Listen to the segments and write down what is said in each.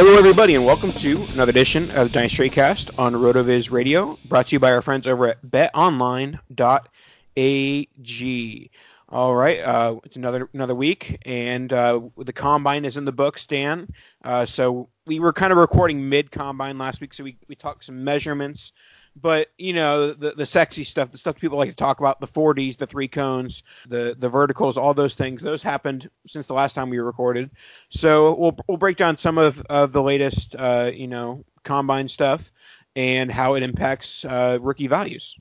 Hello, everybody, and welcome to another edition of Dynasty Cast on RotoViz Radio, brought to you by our friends over at BetOnline.ag. All right, uh, it's another another week, and uh, the combine is in the books, Dan. Uh, so we were kind of recording mid combine last week, so we, we talked some measurements, but you know the the sexy stuff, the stuff people like to talk about, the 40s, the three cones, the the verticals, all those things, those happened since the last time we recorded. So we'll we'll break down some of of the latest uh, you know combine stuff and how it impacts uh, rookie values.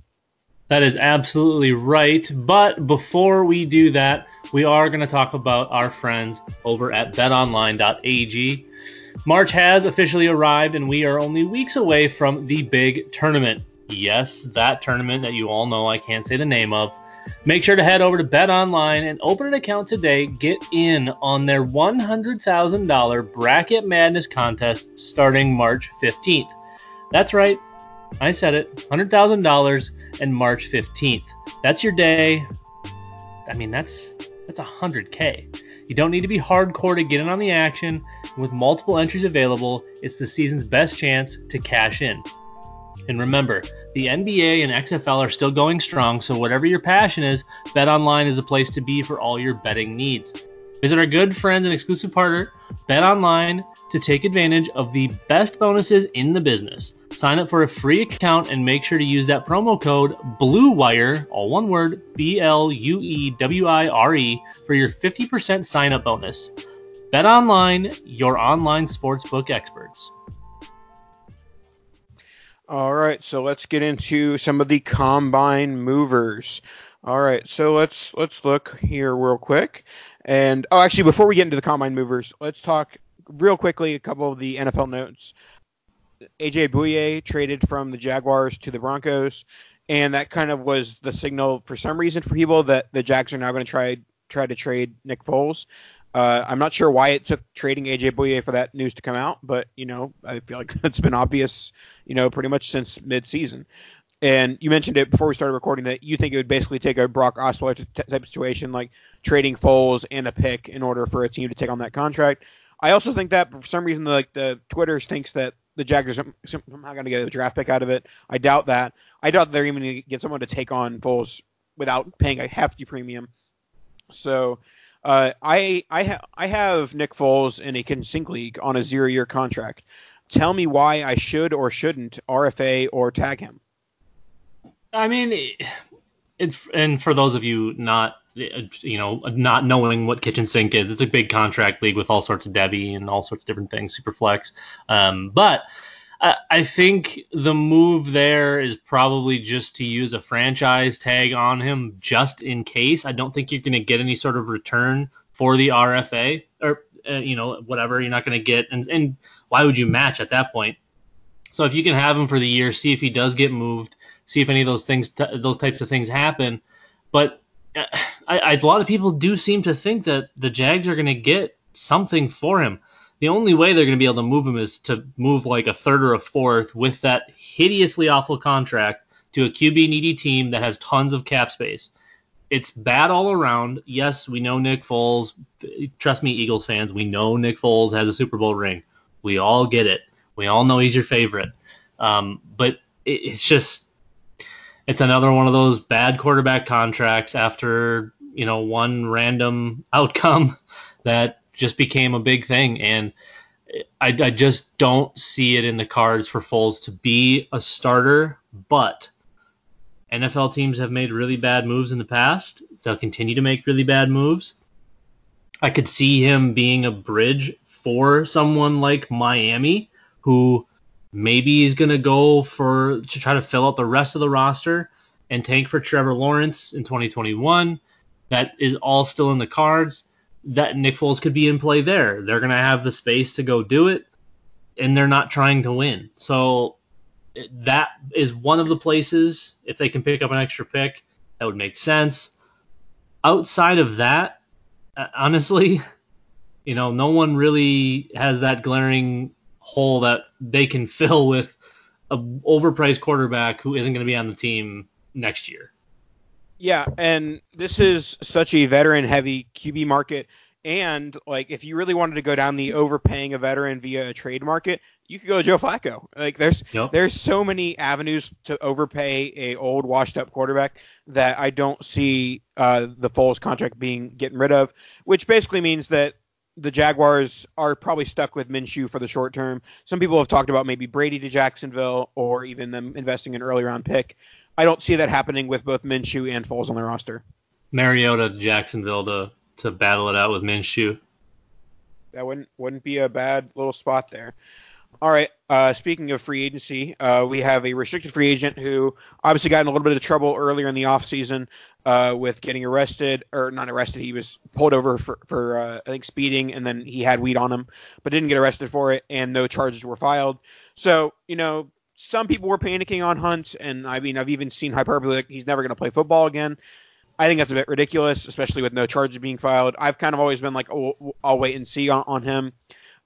That is absolutely right. But before we do that, we are going to talk about our friends over at betonline.ag. March has officially arrived, and we are only weeks away from the big tournament. Yes, that tournament that you all know I can't say the name of. Make sure to head over to BetOnline and open an account today. Get in on their $100,000 Bracket Madness contest starting March 15th. That's right, I said it $100,000 and March 15th. That's your day. I mean, that's that's 100k. You don't need to be hardcore to get in on the action. With multiple entries available, it's the season's best chance to cash in. And remember, the NBA and XFL are still going strong, so whatever your passion is, BetOnline is a place to be for all your betting needs. Visit our good friends and exclusive partner, BetOnline, to take advantage of the best bonuses in the business. Sign up for a free account and make sure to use that promo code BLUEWIRE, all one word, B L U E W I R E, for your 50% sign up bonus. Bet online, your online sportsbook experts. All right, so let's get into some of the combine movers. All right, so let's let's look here real quick. And oh, actually, before we get into the combine movers, let's talk real quickly a couple of the NFL notes. AJ Bouye traded from the Jaguars to the Broncos, and that kind of was the signal for some reason for people that the Jags are now going to try try to trade Nick Foles. Uh, I'm not sure why it took trading AJ Bouye for that news to come out, but you know I feel like that's been obvious, you know, pretty much since midseason. And you mentioned it before we started recording that you think it would basically take a Brock Osweiler type situation, like trading Foles and a pick in order for a team to take on that contract. I also think that for some reason, like the Twitter thinks that the Jags are somehow going to get a draft pick out of it. I doubt that. I doubt they're even going to get someone to take on Foles without paying a hefty premium. So uh, I I, I have Nick Foles in a Consync league on a zero year contract. Tell me why I should or shouldn't RFA or tag him. I mean, and for those of you not you know, not knowing what kitchen sink is. It's a big contract league with all sorts of Devy and all sorts of different things, super flex. Um, but I, I think the move there is probably just to use a franchise tag on him just in case. I don't think you're going to get any sort of return for the RFA or, uh, you know, whatever you're not going to get. And, and why would you match at that point? So if you can have him for the year, see if he does get moved, see if any of those things, those types of things happen. But I, I, a lot of people do seem to think that the Jags are going to get something for him. The only way they're going to be able to move him is to move like a third or a fourth with that hideously awful contract to a QB needy team that has tons of cap space. It's bad all around. Yes, we know Nick Foles. Trust me, Eagles fans, we know Nick Foles has a Super Bowl ring. We all get it. We all know he's your favorite. Um, but it, it's just it's another one of those bad quarterback contracts after you know one random outcome that just became a big thing. And I, I just don't see it in the cards for Foles to be a starter but NFL teams have made really bad moves in the past. They'll continue to make really bad moves. I could see him being a bridge for someone like Miami who Maybe he's going to go for to try to fill out the rest of the roster and tank for Trevor Lawrence in 2021. That is all still in the cards. That Nick Foles could be in play there. They're going to have the space to go do it, and they're not trying to win. So that is one of the places if they can pick up an extra pick that would make sense. Outside of that, uh, honestly, you know, no one really has that glaring hole that they can fill with a overpriced quarterback who isn't going to be on the team next year. Yeah, and this is such a veteran heavy QB market. And like, if you really wanted to go down the overpaying a veteran via a trade market, you could go to Joe Flacco. Like, there's Yep. there's so many avenues to overpay a old washed up quarterback that I don't see uh, the Foles contract being getting rid of, which basically means that the Jaguars are probably stuck with Minshew for the short term. Some people have talked about maybe Brady to Jacksonville or even them investing an early round pick. I don't see that happening with both Minshew and Foles on their roster. Mariota, to Jacksonville to to battle it out with Minshew. That wouldn't wouldn't be a bad little spot there. All right. Uh, speaking of free agency, uh, we have a restricted free agent who obviously got in a little bit of trouble earlier in the offseason uh, with getting arrested, or not arrested. He was pulled over for, for uh, I think speeding, and then he had weed on him, but didn't get arrested for it, and no charges were filed. So you know, some people were panicking on Hunt, and I mean, I've even seen hyperbole like he's never going to play football again. I think that's a bit ridiculous, especially with no charges being filed. I've kind of always been like, oh, I'll wait and see on, on him.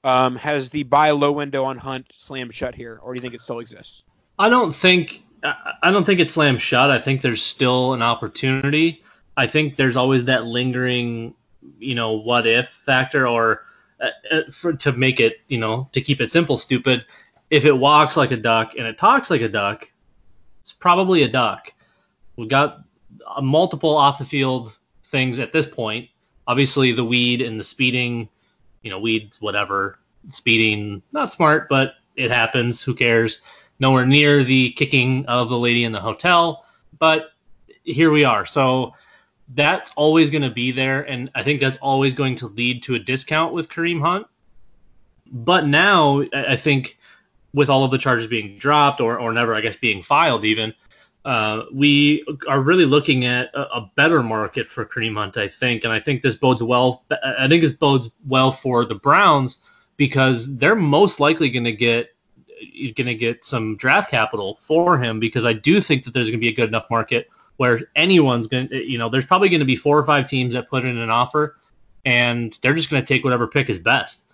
Um, has the buy low window on Hunt slammed shut here, or do you think it still exists? I don't think I don't think it's slammed shut. I think there's still an opportunity. I think there's always that lingering, you know, what if factor, or uh, uh, for, to make it, you know, to keep it simple, stupid. If it walks like a duck and it talks like a duck, it's probably a duck. We've got uh, multiple off the field things at this point. Obviously, the weed and the speeding, you know, weeds, whatever. Speeding, not smart, but it happens. Who cares? Nowhere near the kicking of the lady in the hotel, but here we are. So that's always going to be there, and I think that's always going to lead to a discount with Kareem Hunt. But now, I think with all of the charges being dropped or, or never, I guess, being filed even, uh, we are really looking at a, a better market for Kareem Hunt, I think, and I think this bodes well. I think this bodes well for the Browns because they're most likely going to get going to get some draft capital for him because I do think that there's going to be a good enough market where anyone's going to, you know, there's probably going to be four or five teams that put in an offer and they're just going to take whatever pick is best.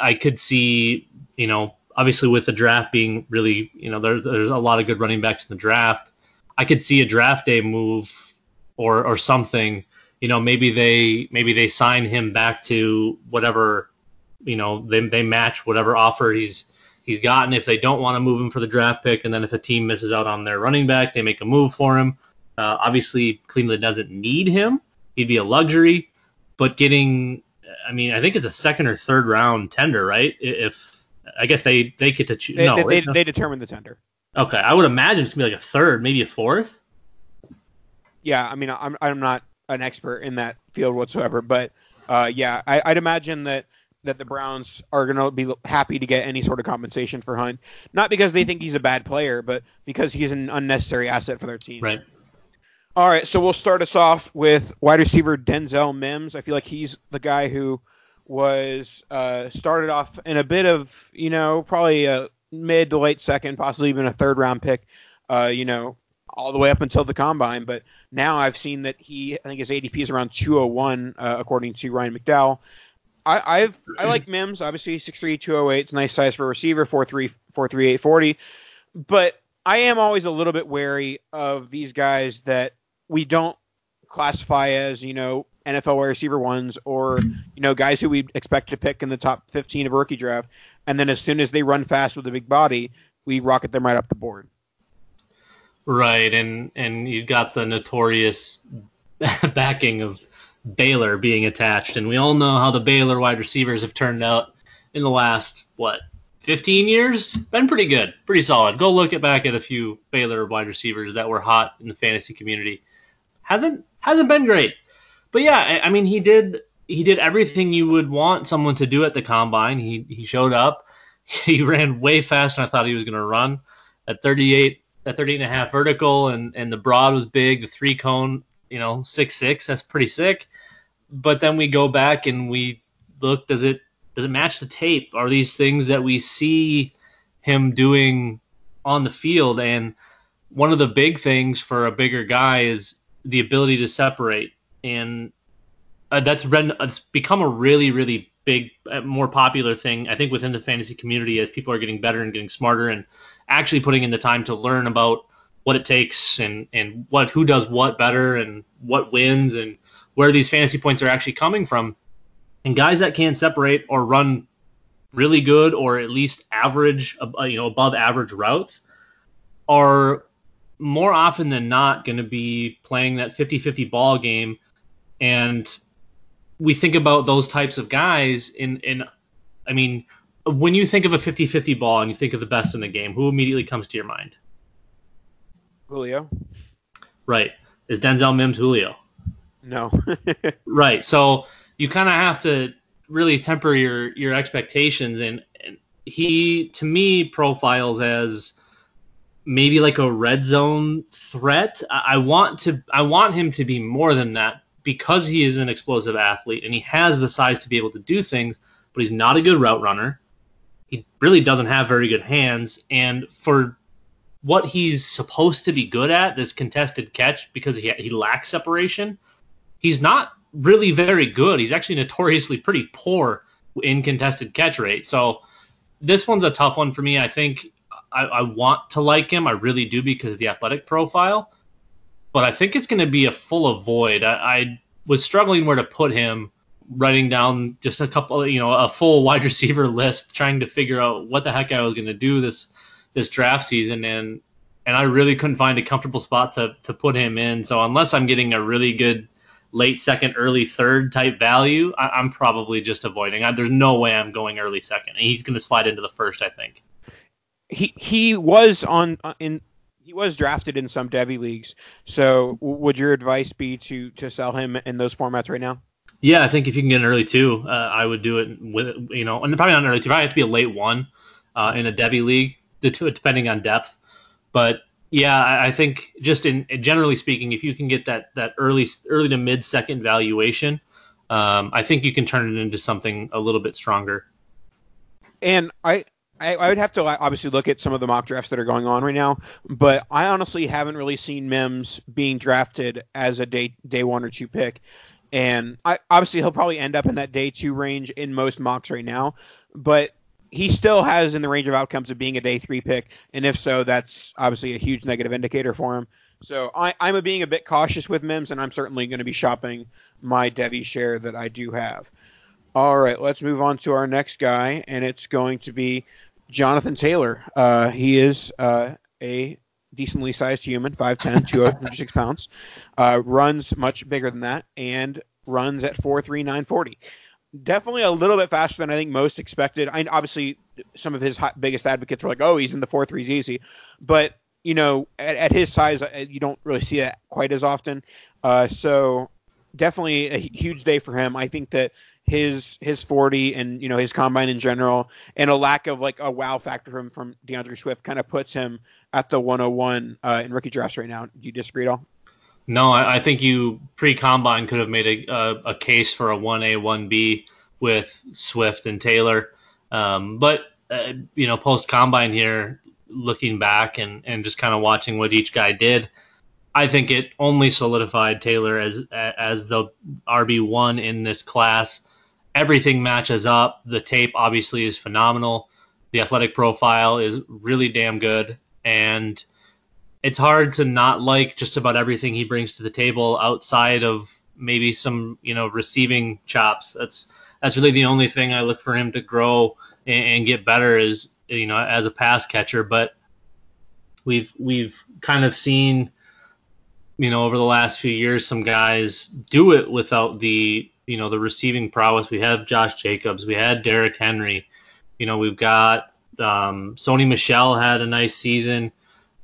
I could see, you know, obviously with the draft being really, you know, there's there's a lot of good running backs in the draft. I could see a draft day move or or something. You know, maybe they maybe they sign him back to whatever, you know, they they match whatever offer he's he's gotten. If they don't want to move him for the draft pick, and then if a team misses out on their running back, they make a move for him. Uh, obviously, Cleveland doesn't need him. He'd be a luxury, but getting, I mean, I think it's a second or third round tender, right? If I guess they they get to choose. They, no, they, they, they determine the tender. okay. I would imagine it's gonna be like a third, maybe a fourth. Yeah, I mean, I'm I'm not an expert in that field whatsoever, but uh, yeah, I, I'd imagine that that the Browns are going to be happy to get any sort of compensation for Hunt, not because they think he's a bad player, but because he's an unnecessary asset for their team. Right. All right, so we'll start us off with wide receiver Denzel Mims. I feel like he's the guy who was uh, started off in a bit of, you know, probably a mid to late second, possibly even a third round pick, uh, you know, all the way up until the combine. But now I've seen that he, I think his ADP is around 201, uh, according to Ryan McDowell. I, I've I like Mims, obviously six three two zero eight. It's a nice size for a receiver, 4'3", 4'3", 840. But I am always a little bit wary of these guys that we don't classify as, you know, NFL wide receiver ones or, you know, guys who we expect to pick in the top 15 of rookie draft. And then as soon as they run fast with a big body, we rocket them right up the board. Right, and and you've got the notorious backing of Baylor being attached, and we all know how the Baylor wide receivers have turned out in the last what 15 years. Been pretty good, pretty solid. Go look back at a few Baylor wide receivers that were hot in the fantasy community. Hasn't hasn't been great, but yeah, I, I mean he did he did everything you would want someone to do at the combine. He he showed up. He ran way faster than I thought he was going to run at 38 at 38 and a half vertical and and the broad was big the three cone you know six six that's pretty sick. But then we go back and we look does it does it match the tape? Are these things that we see him doing on the field? And one of the big things for a bigger guy is the ability to separate. And uh, that's been it's become a really really big uh, more popular thing i think within the fantasy community as people are getting better and getting smarter and actually putting in the time to learn about what it takes and and what who does what better and what wins and where these fantasy points are actually coming from. And guys that can't separate or run really good or at least average, you know, above average routes are more often than not going to be playing that 50-50 ball game. And we think about those types of guys in in I mean when you think of a 50-50 ball and you think of the best in the game who immediately comes to your mind Julio? Right. Is Denzel Mims Julio? No. Right. So you kind of have to really temper your your expectations and, and he to me profiles as maybe like a red zone threat. I, I want to I want him to be more than that because he is an explosive athlete and he has the size to be able to do things, but he's not a good route runner. He really doesn't have very good hands and for what he's supposed to be good at, this contested catch because he he lacks separation, he's not really very good. He's actually notoriously pretty poor in contested catch rate. So this one's a tough one for me. I think I, I want to like him. I really do because of the athletic profile. But I think it's going to be a full avoid. I, I was struggling where to put him, writing down just a couple, you know, a full wide receiver list, trying to figure out what the heck I was going to do this this draft season, and and I really couldn't find a comfortable spot to to put him in. So unless I'm getting a really good late second, early third type value, I, am probably just avoiding. I, there's no way I'm going early second. He's going to slide into the first, I think. He he was on uh, in he was drafted in some Devy leagues. So would your advice be to to sell him in those formats right now? Yeah, I think if you can get an early two, uh, I would do it with you know, and probably not an early two. Probably have to be a late one uh, in a Devy league, depending on depth. But yeah, I think just in generally speaking, if you can get that that early early to mid second valuation, um, I think you can turn it into something a little bit stronger. And I, I I would have to obviously look at some of the mock drafts that are going on right now, but I honestly haven't really seen Mims being drafted as a day day one or two pick. And I obviously he'll probably end up in that day two range in most mocks right now, but he still has in the range of outcomes of being a day three pick, and if so, that's obviously a huge negative indicator for him. So I, am being a bit cautious with Mims, and I'm certainly going to be shopping my Devy share that I do have. All right, let's move on to our next guy, and it's going to be Jonathan Taylor. Uh, he is uh, a decently sized human, 5'10", 206 pounds, uh, runs much bigger than that, and runs at 4'3", 940 definitely a little bit faster than I think most expected. I obviously some of his biggest advocates were like, "Oh, he's in the four threes easy," but you know, at, at, his size, uh, you don't really see that quite as often. Uh, so definitely a huge day for him. I think that his his 40 and you know his combine in general and a lack of like a wow factor from from D'Andre Swift kind of puts him at the 101 uh, in rookie drafts right now. Do you disagree at all? No, I, I think you pre combine could have made a, a, a, case for a 1A, 1B with Swift and Taylor. Um, but, uh, you know, post combine here, looking back and, and just kind of watching what each guy did, I think it only solidified Taylor as as the RB1 in this class. Everything matches up. The tape obviously is phenomenal. The athletic profile is really damn good. And it's hard to not like just about everything he brings to the table outside of maybe some you know receiving chops. That's that's really the only thing I look for him to grow and, and get better is you know as a pass catcher. But we've we've kind of seen you know over the last few years some guys do it without the you know the receiving prowess. We have Josh Jacobs, we had Derrick Henry, you know we've got um, Sony Michel had a nice season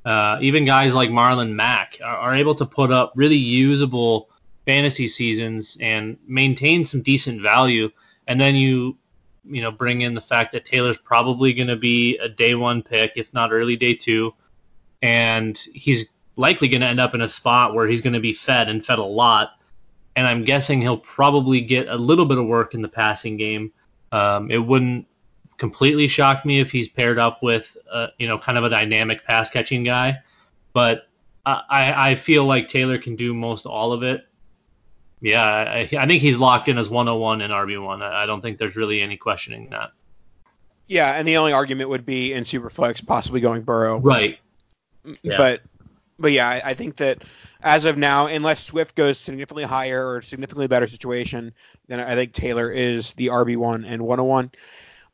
uh, even guys like Marlon Mack are, are, able to put up really usable fantasy seasons and maintain some decent value. And then you, you know, bring in the fact that Taylor's probably going to be a day one pick, if not early day two, and he's likely going to end up in a spot where he's going to be fed and fed a lot. And I'm guessing he'll probably get a little bit of work in the passing game. Um, it wouldn't completely shock me if he's paired up with, uh, you know, kind of a dynamic pass catching guy. But I, I feel like Taylor can do most all of it. Yeah, I, I think he's locked in as 101 and RB1. I, I don't think there's really any questioning that. Yeah, and the only argument would be in Superflex possibly going Burrow. Right. Yeah. But but yeah, I, I think that as of now, unless Swift goes significantly higher or significantly better situation, then I think Taylor is the RB1 and 101.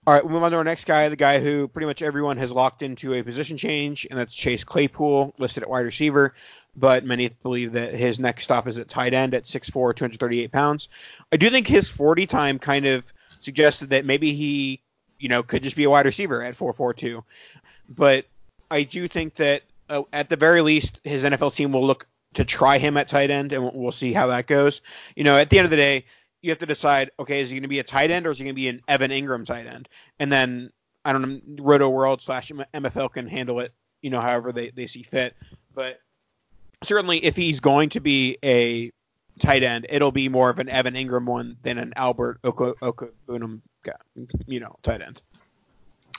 All right, we'll move on to our next guy, the guy who pretty much everyone has locked into a position change, and that's Chase Claypool, listed at wide receiver, but many believe that his next stop is at tight end at 6'4", 238 pounds. I do think his 40 time kind of suggested that maybe he, you know, could just be a wide receiver at 4'4'2. but I do think that uh, at the very least his NFL team will look to try him at tight end, and we'll see how that goes. You know, at the end of the day, you have to decide, okay, is he going to be a tight end or is he going to be an Evan Engram tight end? And then I don't know, Rotoworld slash MFL can handle it, you know, however they, they see fit. But certainly, if he's going to be a tight end, it'll be more of an Evan Engram one than an Albert Okwuegbunam, you know, tight end.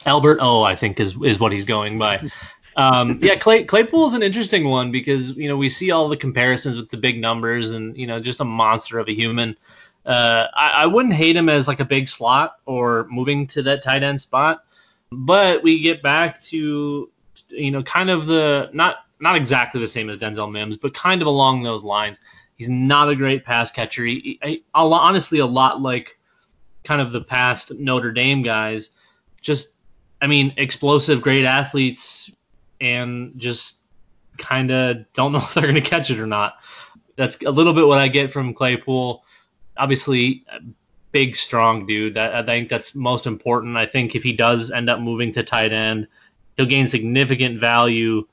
Albert O, I think is is what he's going by. Um, yeah, Clay, Claypool is an interesting one because you know we see all the comparisons with the big numbers and you know just a monster of a human. Uh, I, I wouldn't hate him as like a big slot or moving to that tight end spot, but we get back to you know kind of the not not exactly the same as Denzel Mims, but kind of along those lines. He's not a great pass catcher. He, he, honestly, a lot like kind of the past Notre Dame guys. Just, I mean, explosive, great athletes, and just kind of don't know if they're going to catch it or not. That's a little bit what I get from Claypool obviously big, strong dude. That I think that's most important. I think if he does end up moving to tight end, he'll gain significant value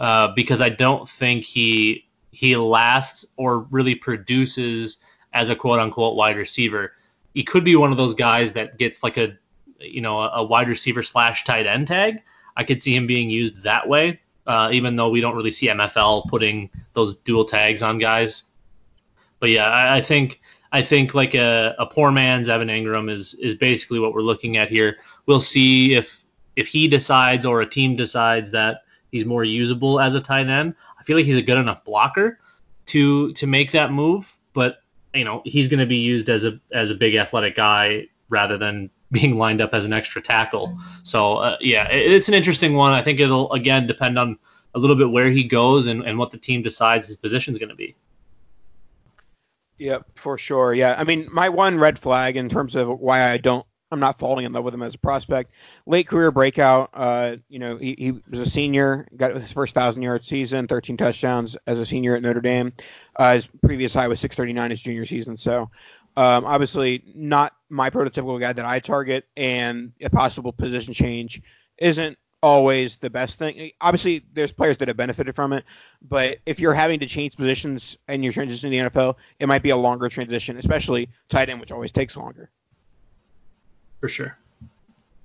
uh, because I don't think he he lasts or really produces as a quote unquote wide receiver. He could be one of those guys that gets like a you know a, wide receiver slash tight end tag. I could see him being used that way, uh, even though we don't really see MFL putting those dual tags on guys. But yeah, I, I think I think like a, a poor man's Evan Engram is is basically what we're looking at here. We'll see if if he decides or a team decides that he's more usable as a tight end. I feel like he's a good enough blocker to to make that move, but you know he's going to be used as a as a big athletic guy rather than being lined up as an extra tackle. So uh, yeah, it, it's an interesting one. I think it'll again depend on a little bit where he goes and, and what the team decides his position is going to be. Yep, for sure. Yeah, I mean, my one red flag in terms of why I don't, I'm not falling in love with him as a prospect. Late career breakout. Uh, you know, he, he was a senior, got his first thousand yard season, 13 touchdowns as a senior at Notre Dame. Uh, his previous high was 639 his junior season. So, um, obviously, not my prototypical guy that I target, and a possible position change isn't always the best thing. Obviously, there's players that have benefited from it, but if you're having to change positions and you're transitioning to the NFL, it might be a longer transition, especially tight end, which always takes longer. For sure.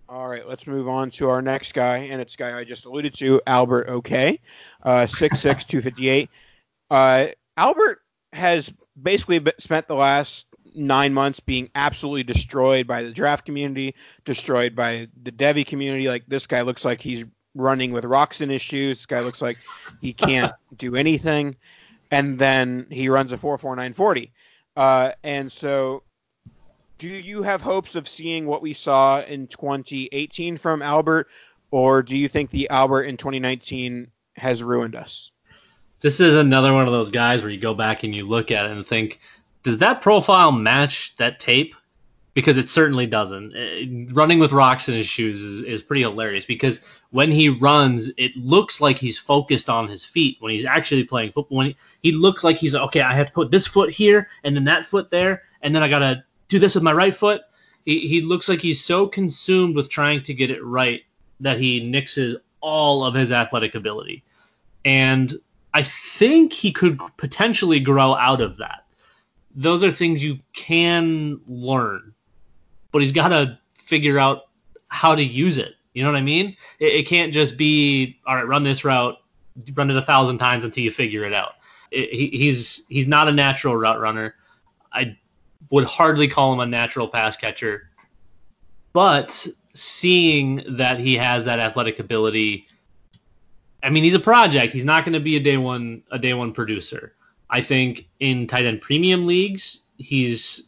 All right, let's move on to our next guy, and it's guy I just alluded to, Albert OK, uh, 6'6", 258. Uh, Albert has basically spent the last nine months being absolutely destroyed by the draft community, destroyed by the Devy community. Like this guy looks like he's running with rocks in his shoes. This guy looks like he can't do anything. And then he runs a 44940. Uh, and so do you have hopes of seeing what we saw in 2018 from Albert, or do you think the Albert in 2019 has ruined us? This is another one of those guys where you go back and you look at it and think does that profile match that tape? Because it certainly doesn't. Uh, running with rocks in his shoes is, is pretty hilarious because when he runs, it looks like he's focused on his feet when he's actually playing football. When he, he looks like he's okay, I have to put this foot here and then that foot there, and then I gotta do this with my right foot. He, he looks like he's so consumed with trying to get it right that he nixes all of his athletic ability. And I think he could potentially grow out of that those are things you can learn, but he's got to figure out how to use it. You know what I mean? It, it, can't just be all right. Run this route, run it a thousand times until you figure it out. It, he, he's he's not a natural route runner. I would hardly call him a natural pass catcher, but seeing that he has that athletic ability, I mean, he's a project. He's not going to be a day one a day one producer. I think in tight end premium leagues, he's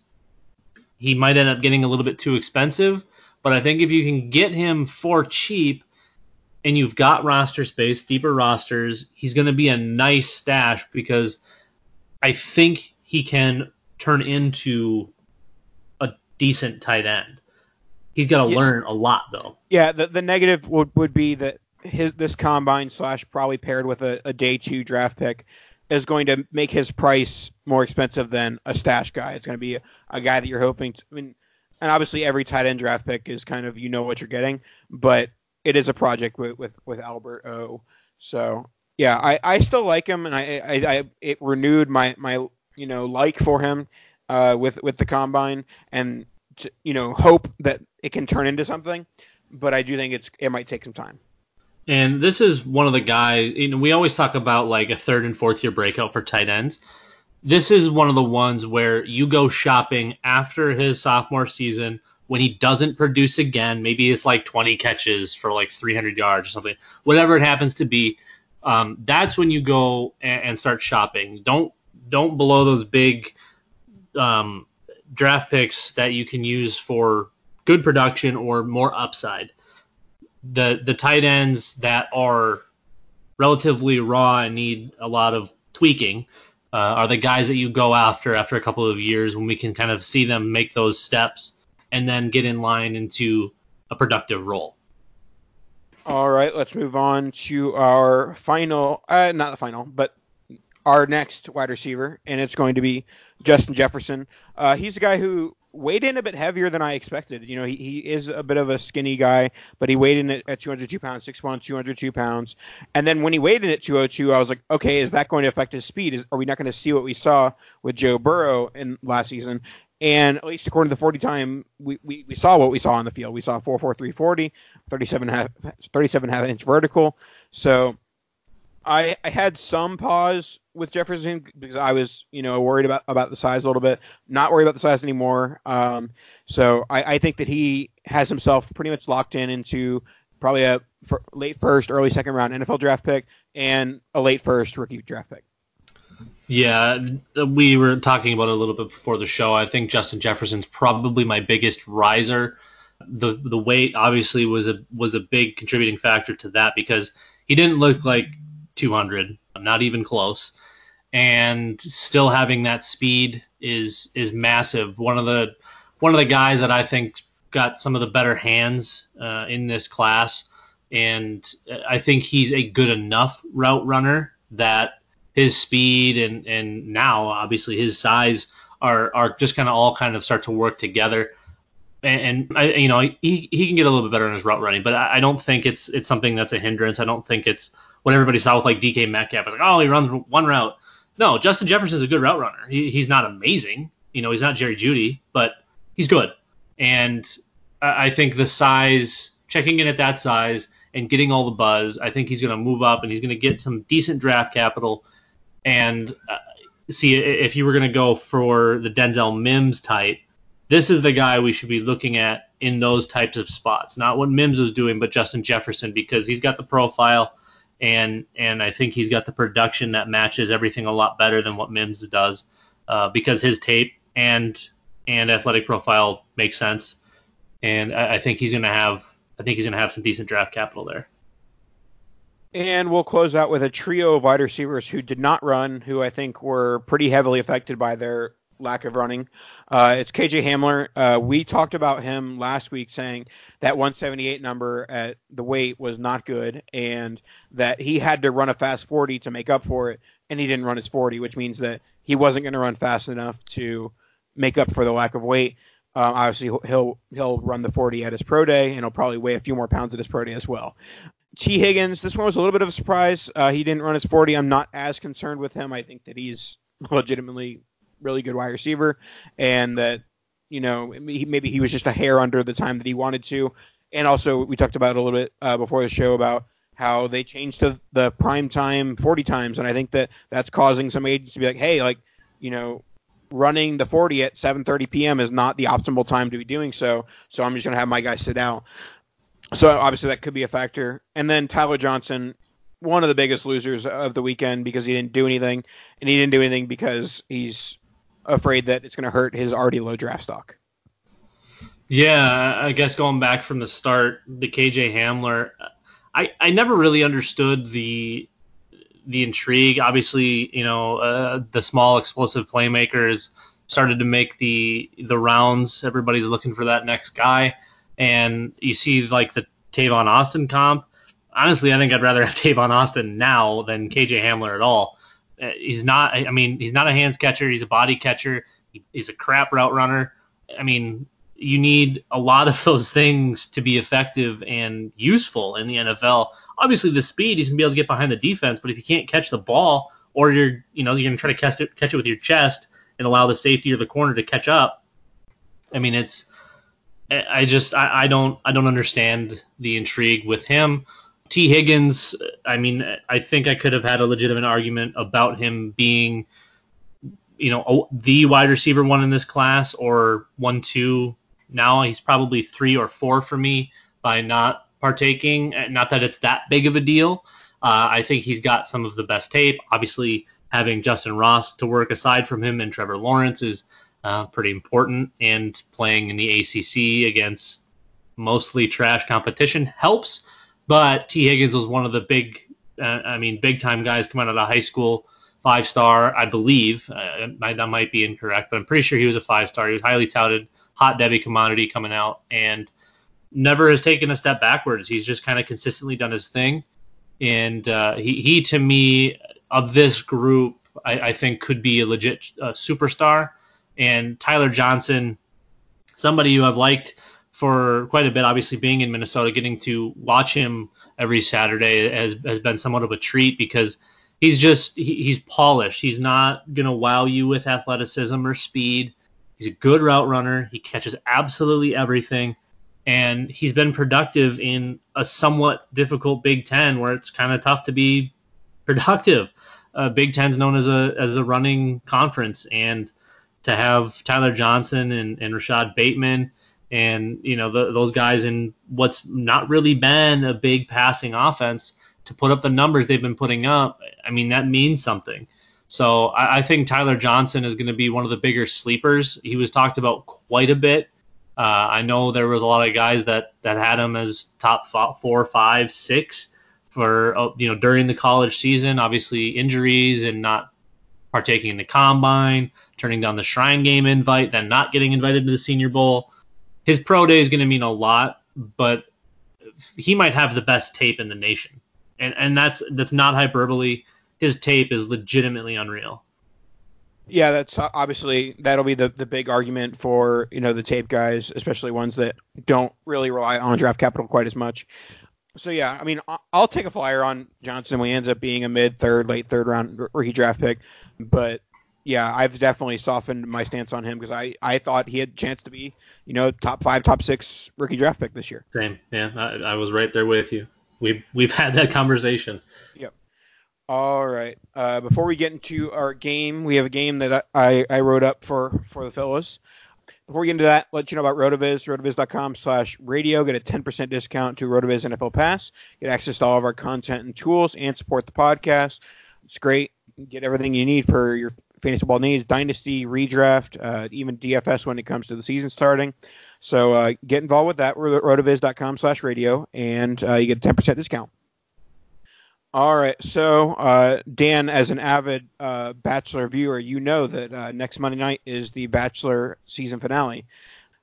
he might end up getting a little bit too expensive. But I think if you can get him for cheap, and you've got roster space, deeper rosters, he's going to be a nice stash because I think he can turn into a decent tight end. He's got to Yeah. learn a lot though. Yeah, the, the negative would, would be that his this combine slash probably paired with a, a day two draft pick is going to make his price more expensive than a stash guy. It's going to be a, a guy that you're hoping. To, I mean, and obviously every tight end draft pick is kind of you know what you're getting, but it is a project with with, with Albert O. So yeah, I, I still like him, and I, I, I it renewed my my you know like for him uh, with with the combine, and to, you know hope that it can turn into something. But I do think it's it might take some time. And this is one of the guys, you know, we always talk about like a third and fourth year breakout for tight ends. This is one of the ones where you go shopping after his sophomore season when he doesn't produce again. Maybe it's like 20 catches for like 300 yards or something, whatever it happens to be. Um, that's when you go and, start shopping. Don't don't blow those big um, draft picks that you can use for good production or more upside the the tight ends that are relatively raw and need a lot of tweaking uh, are the guys that you go after after a couple of years when we can kind of see them make those steps and then get in line into a productive role. All right, let's move on to our final, uh, not the final, but our next wide receiver, and it's going to be Justin Jefferson. Uh, he's a guy who weighed in a bit heavier than I expected. You know, he, he is a bit of a skinny guy, but he weighed in at, at 202 pounds, 6'1", 202 pounds. And then when he weighed in at 202, I was like, okay, is that going to affect his speed? Is, are we not going to see what we saw with Joe Burrow in last season? And at least according to the 40 time, we, we, we saw what we saw on the field. We saw 4.43 40, 37 half, 37 half inch vertical. So I, I had some pause with Jefferson because I was, you know, worried about, about the size a little bit. Not worried about the size anymore. Um, so I, I think that he has himself pretty much locked in into probably a late first, early second round NFL draft pick and a late first rookie draft pick. Yeah, we were talking about it a little bit before the show. I think Justin Jefferson's probably my biggest riser. The the weight obviously was a was a big contributing factor to that because he didn't look like 200, not even close. And still having that speed is is massive. One of the one of the guys that I think got some of the better hands uh, in this class, and I think he's a good enough route runner that his speed and and now obviously his size are are just kind of all kind of start to work together. And, and I, you know, he, he can get a little bit better in his route running, but I, I don't think it's it's something that's a hindrance. I don't think it's what everybody saw with like DK Metcalf. It's like, oh, he runs one route. No, Justin Jefferson is a good route runner. He, he's not amazing. You know, he's not Jerry Jeudy, but he's good. And I, I think the size, checking in at that size and getting all the buzz, I think he's going to move up and he's going to get some decent draft capital. And uh, see, if you were going to go for the Denzel Mims type, this is the guy we should be looking at in those types of spots. Not what Mims was doing, but Justin Jefferson because he's got the profile and and I think he's got the production that matches everything a lot better than what Mims does uh, because his tape and and athletic profile makes sense, and I, I think he's gonna have I think he's gonna have some decent draft capital there. And we'll close out with a trio of wide receivers who did not run, who I think were pretty heavily affected by their lack of running. Uh, it's KJ Hamler. Uh, we talked about him last week saying that 178 number at the weight was not good and that he had to run a fast 40 to make up for it, and he didn't run his 40, which means that he wasn't going to run fast enough to make up for the lack of weight. Um, obviously, he'll he'll run the 40 at his pro day, and he'll probably weigh a few more pounds at his pro day as well. Tee Higgins, this one was a little bit of a surprise. Uh, he didn't run his 40. I'm not as concerned with him. I think that he's legitimately really good wide receiver, and that you know maybe he was just a hair under the time that he wanted to. And also, we talked about a little bit uh, before the show about how they changed to the prime time 40 times, and I think that that's causing some agents to be like, hey, like you know, running the 40 at 7:30 p.m. is not the optimal time to be doing so. So I'm just gonna have my guy sit out. So obviously that could be a factor. And then Tyler Johnson, one of the biggest losers of the weekend because he didn't do anything, and he didn't do anything because he's afraid that it's going to hurt his already low draft stock. Yeah, I guess going back from the start, the KJ Hamler, I, I never really understood the the intrigue. Obviously, you know, uh, the small explosive playmakers started to make the the rounds. Everybody's looking for that next guy, and you see like the Tavon Austin comp. Honestly, I think I'd rather have Tavon Austin now than KJ Hamler at all. Uh, he's not. I mean, he's not a hands catcher. He's a body catcher. He's a crap route runner. I mean, you need a lot of those things to be effective and useful in the NFL. Obviously, the speed he's gonna be able to get behind the defense, but if you can't catch the ball, or you're you know you're gonna try to catch it catch it with your chest and allow the safety or the corner to catch up. I mean, it's I just I, I don't I don't understand the intrigue with him. Tee Higgins, I mean, I think I could have had a legitimate argument about him being, you know, the wide receiver one in this class or one two now he's probably three or four for me by not partaking. Not that it's that big of a deal. Uh, I think he's got some of the best tape. Obviously, having Justyn Ross to work aside from him and Trevor Lawrence is uh, pretty important. And playing in the ACC against mostly trash competition helps. But Tee Higgins was one of the big, uh, I mean, big time guys coming out of the high school. Five star, I believe. Uh, that might be incorrect, but I'm pretty sure he was a five star. He was highly touted hot Devy commodity coming out and never has taken a step backwards. He's just kind of consistently done his thing. And uh, he, he, to me, of this group, I, I think could be a legit uh, superstar. And Tyler Johnson, somebody who I've liked for quite a bit, obviously being in Minnesota, getting to watch him every Saturday has, has been somewhat of a treat because he's just he, he's polished. He's not gonna wow you with athleticism or speed. He's a good route runner. He catches absolutely everything. And he's been productive in a somewhat difficult Big Ten where it's kind of tough to be productive. Uh, Big Ten's known as a as a running conference, and to have Tyler Johnson and, and Rashod Bateman and you know the, those guys in what's not really been a big passing offense to put up the numbers they've been putting up, I mean that means something. So I, I think Tyler Johnson is going to be one of the bigger sleepers. He was talked about quite a bit. Uh, I know there was a lot of guys that that had him as top four, five, six for uh, you know during the college season. Obviously injuries and not partaking in the combine, turning down the Shrine Game invite, then not getting invited to the Senior Bowl. His pro day is going to mean a lot, but he might have the best tape in the nation, and and that's that's not hyperbole his tape is legitimately unreal. Yeah, that's uh, obviously that'll be the, the big argument for you know the tape guys, especially ones that don't really rely on draft capital quite as much. So yeah, I mean I'll take a flyer on Johnson he ends up being a mid third, late third round rookie draft pick, but yeah, I've definitely softened my stance on him because I, I thought he had a chance to be you know top five, top six rookie draft pick this year. Same, yeah, I, I was right there with you. We've we've had that conversation. Yep. All right. Uh, before we get into our game, we have a game that I, I wrote up for, for the fellows. Before we get into that, let you know about Rotoviz, rotoviz.com slash radio. Get a 10% discount to Rotoviz NFL Pass. Get access to all of our content and tools and support the podcast. It's great. Get everything you need for your fantasy Ball needs, dynasty, redraft, uh, even DFS when it comes to the season starting. So uh, get involved with that. Rotoviz.com slash radio, and uh, you get a 10% discount. All right, so uh, Dan, as an avid uh, Bachelor viewer, you know that uh, next Monday night is the Bachelor season finale,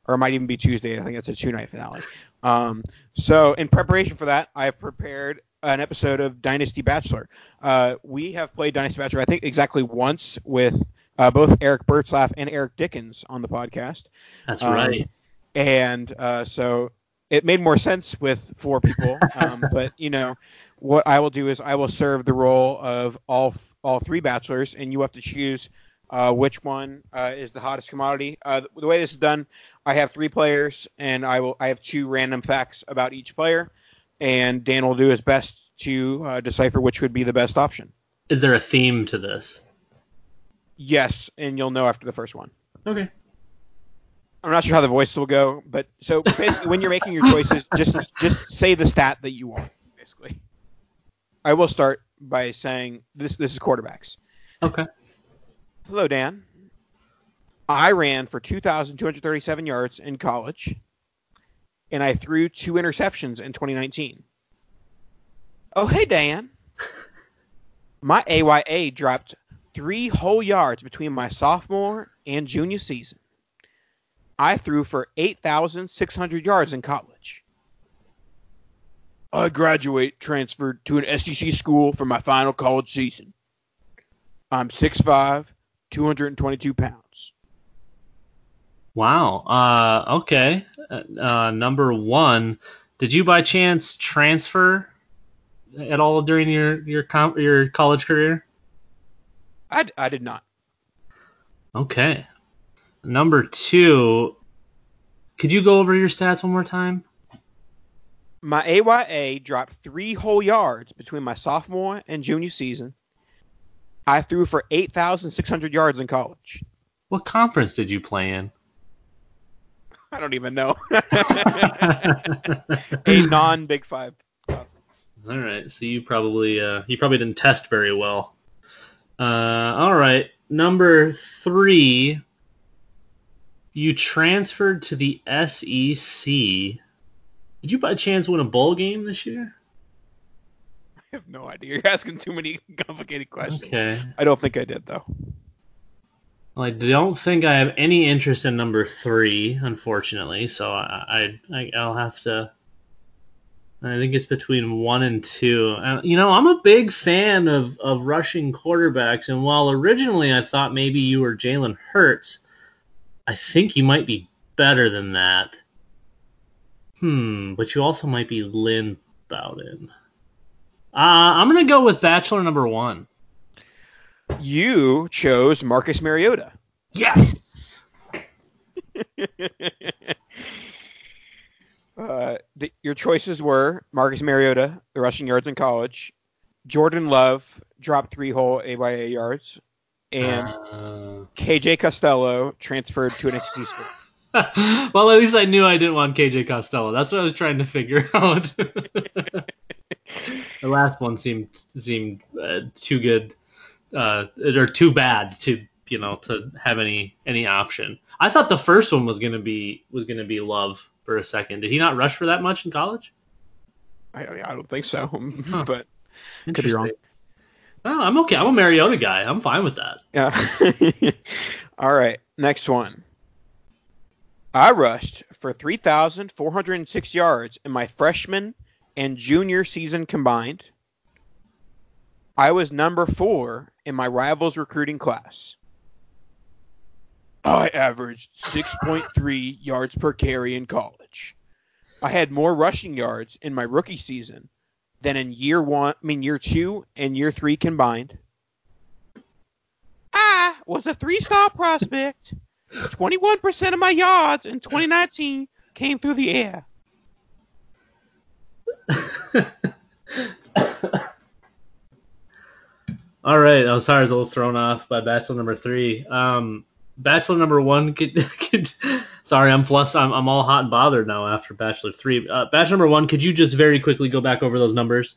or it might even be Tuesday. I think it's a two-night finale. Um, so, in preparation for that, I have prepared an episode of Dynasty Bachelor. Uh, we have played Dynasty Bachelor, I think, exactly once with uh, both Eric Bertzlaff and Eric Dickens on the podcast. That's um, right. And uh, so it made more sense with four people, um, but you know what I will do is I will serve the role of all all three bachelors, and you have to choose uh, which one uh, is the hottest commodity. Uh, the way this is done, I have three players, and I will I have two random facts about each player, and Dan will do his best to uh, decipher which would be the best option. Is there a theme to this? Yes, and you'll know after the first one. Okay. I'm not sure how the voice will go, but so basically when you're making your choices, just just say the stat that you want, basically. I will start by saying this this is quarterbacks. Okay. Hello, Dan. I ran for 2,237 yards in college, and I threw two interceptions in 2019. Oh, hey, Dan. My AYA dropped three whole yards between my sophomore and junior season. I threw for 8,600 yards in college. I graduate transferred to an SEC school for my final college season. I'm 6'5", 222 pounds. Wow. Uh, okay. Uh, number one, did you by chance transfer at all during your your com- your college career? I, I did not. Okay. Number two, could you go over your stats one more time? My AYA dropped three whole yards between my sophomore and junior season. I threw for 8,600 yards in college. What conference did you play in? I don't even know. a non Big Five conference. All right, so you probably uh, you probably didn't test very well. Uh, all right, number three, you transferred to the SEC. Did you by chance win a bowl game this year? I have no idea. You're asking too many complicated questions. Okay. I don't think I did though. I don't think I have any interest in number three, unfortunately. So I, I I'll have to. I think it's between one and two. Uh, you know, I'm a big fan of, of rushing quarterbacks, and while originally I thought maybe you were Jalen Hurts, I think you might be better than that. Hmm, but you also might be Lynn Bowden. Uh, I'm gonna go with Bachelor number one. You chose Marcus Mariota. Yes. uh, the, your choices were Marcus Mariota, the rushing yards in college. Jordan Love dropped three whole AYA yards, and Uh, KJ Costello transferred to an SEC school. well, at least I knew I didn't want KJ Costello. That's what I was trying to figure out. the last one seemed seemed uh, too good, uh, or too bad to you know to have any any option. I thought the first one was gonna be was gonna be Love for a second. Did he not rush for that much in college? I, I don't think so, Huh. but could be wrong. Oh, I'm okay. I'm a Mariota guy. I'm fine with that. Yeah. All right. Next one. I rushed for 3,406 yards in my freshman and junior season combined. I was number four in my rivals recruiting class. I averaged 6.3 yards per carry in college. I had more rushing yards in my rookie season than in year one, I mean year two and year three combined. I was a three-star prospect. 21% of my yards in 2019 came through the air. All right. I was sorry, I was a little thrown off by Bachelor number three. Um, Bachelor number one. Could, could, sorry, I'm flustered. I'm, I'm all hot and bothered now after Bachelor three. Uh, Bachelor number one. Could you just very quickly go back over those numbers?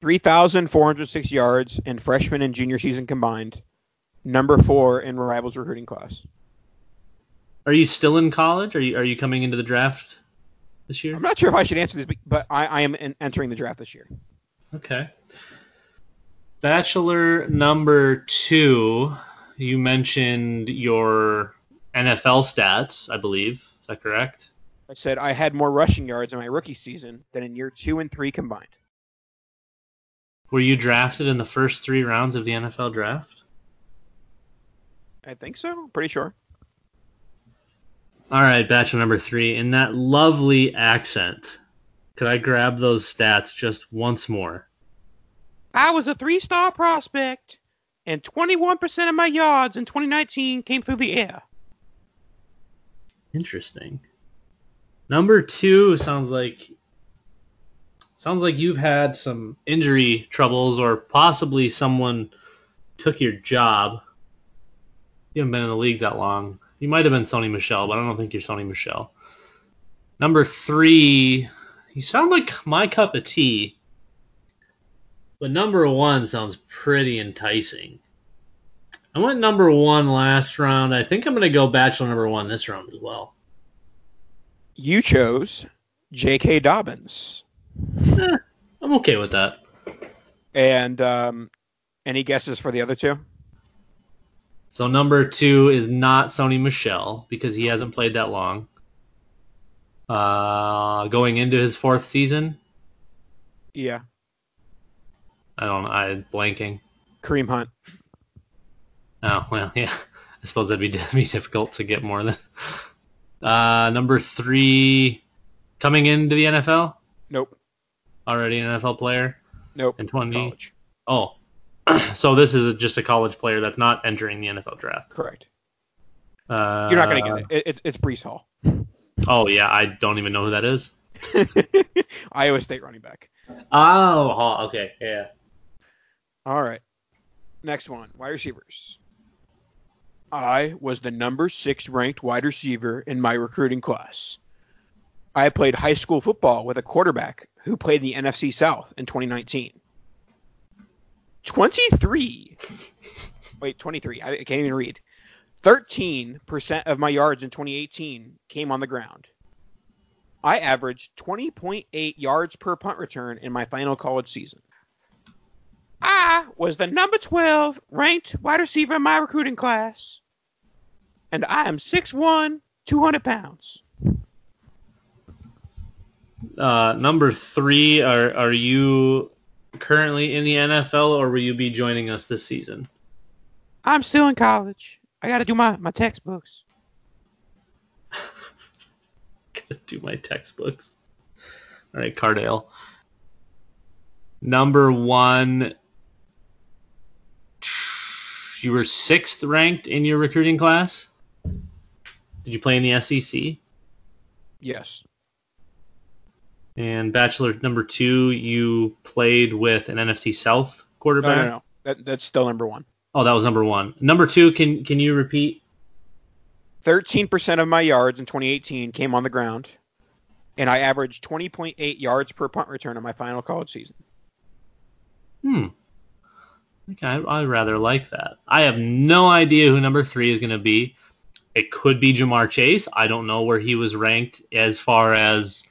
3,406 yards in freshman and junior season combined. Number four in rivals recruiting class. Are you still in college? Are you are you coming into the draft this year? I'm not sure if I should answer this, but I, I am entering the draft this year. Okay. Bachelor number two. You mentioned your NFL stats, I believe. Is that correct? I said I had more rushing yards in my rookie season than in year two and three combined. Were you drafted in the first three rounds of the NFL draft? I think so. Pretty sure. All right, bachelor number three. In that lovely accent, could I grab those stats just once more? I was a three-star prospect, and 21% of my yards in 2019 came through the air. Interesting. Number two sounds like sounds like you've had some injury troubles, or possibly someone took your job. You haven't been in the league that long. You might have been Sony Michel, but I don't think you're Sony Michel. Number three, you sound like my cup of tea. But number one sounds pretty enticing. I went number one last round. I think I'm going to go bachelor number one this round as well. You chose J.K. Dobbins. Eh, I'm okay with that. And um, any guesses for the other two? So number two is not Sony Michel because he hasn't played that long. Uh, going into his fourth season, Yeah. I don't. I blanking. Kareem Hunt. Oh well, yeah. I suppose that'd be, be difficult to get more than. Uh, number three, coming into the NFL, Nope. already an NFL player. Nope. In 20. College. Oh, so this is just a college player that's not entering the NFL draft. Correct. Uh, You're not gonna get it. it it's, it's Breece Hall. Oh yeah, I don't even know who that is. Iowa State running back. Oh, Hall. Okay, yeah. All right. Next one, wide receivers. I was the number six ranked wide receiver in my recruiting class. I played high school football with a quarterback who played in the NFC South in 2019. 23. Wait, 23. I, I can't even read. 13% of my yards in 2018 came on the ground. I averaged 20.8 yards per punt return in my final college season. I was the number 12 ranked wide receiver in my recruiting class. And I am 6'1, 200 pounds. Uh, number three, are are you currently in the NFL or will you be joining us this season? I'm still in college. I got to do my, my textbooks. Gotta do my textbooks. All right, Cardale. Number one, you were sixth ranked in your recruiting class. Did you play in the SEC? Yes. And bachelor number two, you played with an NFC South No, quarterback. no, no. That, that's still number one. Oh, that was number one. Number two, can can you repeat? 13% of my yards in 2018 came on the ground, and I averaged 20.8 yards per punt return in my final college season. Hmm. I, I rather like that. I have no idea who number three is going to be. It could be Ja'Marr Chase. I don't know where he was ranked as far as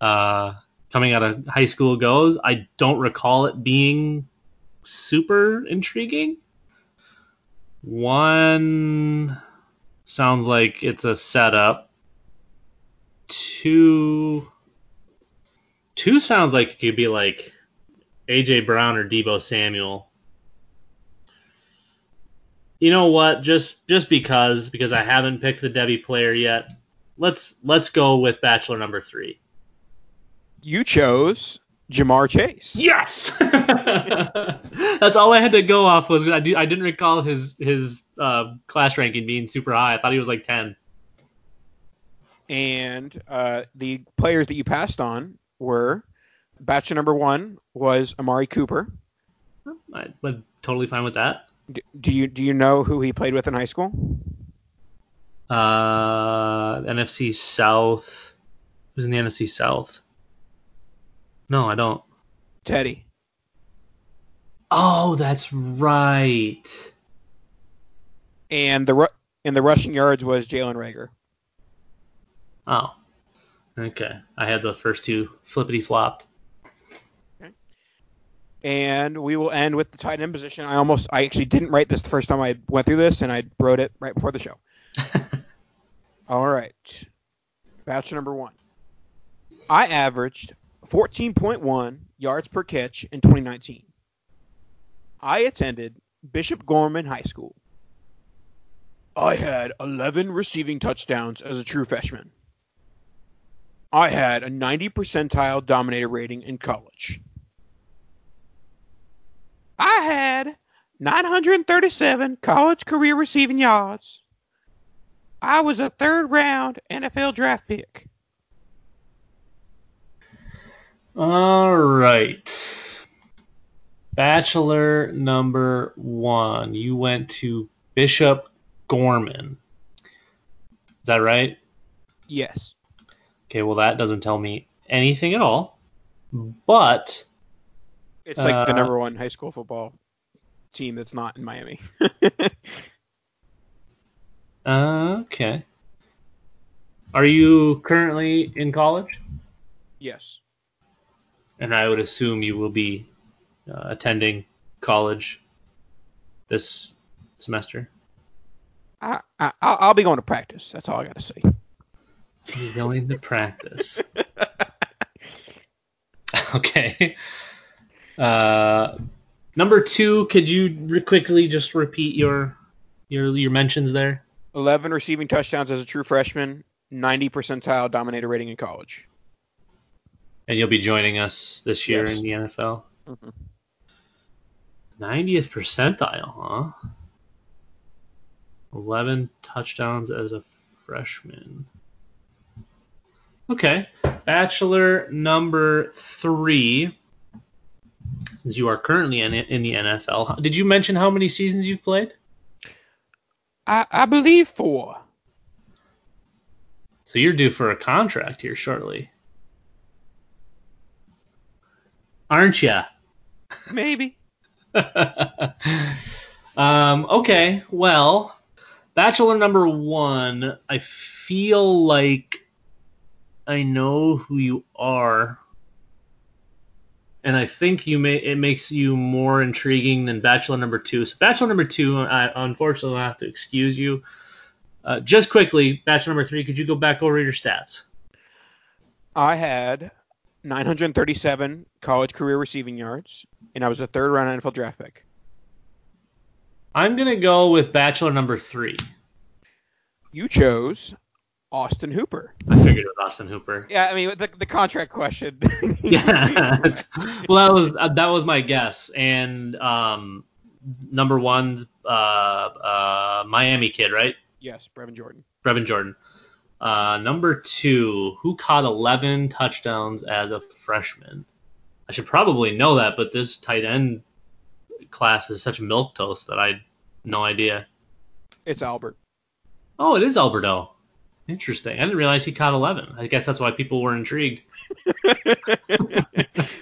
uh, coming out of high school goes. I don't recall it being super intriguing. One sounds like it's a setup. Two, two sounds like it could be like AJ Brown or Deebo Samuel. You know what? Just just because because I haven't picked the Devy player yet, let's let's go with Bachelor number three. You chose Ja'Marr Chase. Yes. That's all I had to go off was I, I didn't recall his his uh, class ranking being super high. I thought he was like 10. And uh, the players that you passed on were Bachelor number one was Amari Cooper. I'm totally fine with that. Do you do you know who he played with in high school? Uh, NFC South. Who's in the NFC South? No, I don't. Teddy. Oh, that's right. And the ru- and the rushing yards was Jalen Reagor. Oh. Okay. I had the first two flippity flopped. And we will end with the tight end position. I almost I actually didn't write this the first time I went through this, and I wrote it right before the show. All right. Bachelor number one. I averaged 14.1 yards per catch in 2019. I attended Bishop Gorman High School. I had 11 receiving touchdowns as a true freshman. I had a 90 percentile dominator rating in college. I had 937 college career receiving yards. I was a third round NFL draft pick. All right. Bachelor number one. You went to Bishop Gorman. Is that right? Yes. Okay, well, that doesn't tell me anything at all. But, It's like the Uh, number one high school football team that's not in Miami. okay. Are you currently in college? yes. And I would assume you will be uh, attending college this semester? I, I I'll be going to practice. That's all I gotta say. You're going to practice. okay. Uh, number two, could you re- quickly just repeat your your your mentions there? 11 receiving touchdowns as a true freshman, 90 percentile dominator rating in college. And you'll be joining us this year Yes. in the NFL. Mhm. 90th percentile, huh? 11 touchdowns as a freshman. Okay. Bachelor number three. Since you are currently in, in the NFL, did you mention how many seasons you've played? I, I believe four. So you're due for a contract here shortly. Aren't ya? Maybe. um, okay, well, Bachelor number one, I feel like I know who you are, and I think you may it makes you more intriguing than Bachelor number two. So Bachelor number two, I unfortunately will have to excuse you. Uh, just quickly, Bachelor number three, could you go back over your stats? I had 937 college career receiving yards, and I was a third round NFL draft pick. I'm gonna go with Bachelor number three. You chose Austin Hooper. I figured it was Austin Hooper. Yeah, I mean the, the contract question. yeah. well, that was uh, that was my guess. And um, number one, uh, uh, Miami kid, right? yes, Brevin Jordan. Brevin Jordan. Uh, number two, who caught 11 touchdowns as a freshman? I should probably know that, but this tight end class is such milk toast that I no idea. It's Albert. Oh, it is Alberto. Interesting. I didn't realize he caught 11. I guess that's why people were intrigued.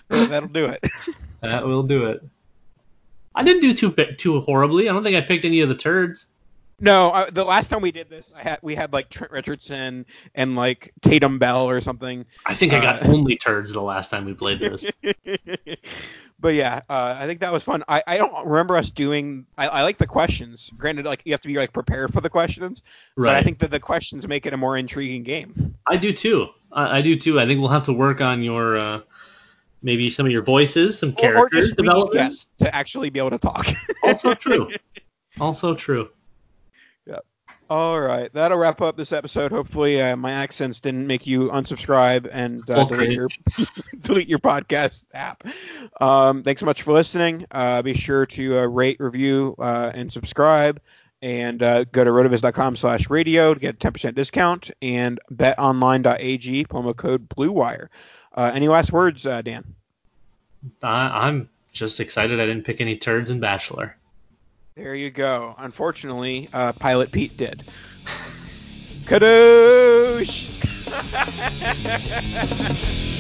Well, that'll do it. That will do it. I didn't do too too horribly. I don't think I picked any of the turds. No, I, the last time we did this, I had we had like Trent Richardson and like Tatum Bell or something. I think I got Uh, only turds the last time we played this. but yeah, uh, I think that was fun. I, I don't remember us doing. I, I like the questions. Granted, like you have to be like prepared for the questions, right. but. I think that the questions make it a more intriguing game. I do too. I, I do too. I think we'll have to work on your uh, maybe some of your voices, some Or, or characters development. guests to actually be able to talk. Also true. Also true. All right, that'll wrap up this episode. Hopefully, uh, my accents didn't make you unsubscribe and uh, delete your delete your podcast app. Um, thanks so much for listening. Uh, be sure to uh, rate, review, uh, and subscribe. And uh, go to rotoviz.com slash radio to get a 10% discount and betonline.ag, promo code BlueWire. Uh, any last words, uh, Dan? I, I'm just excited I didn't pick any turds in Bachelor. There you go. Unfortunately, uh, Pilot Pete did. Kadoosh!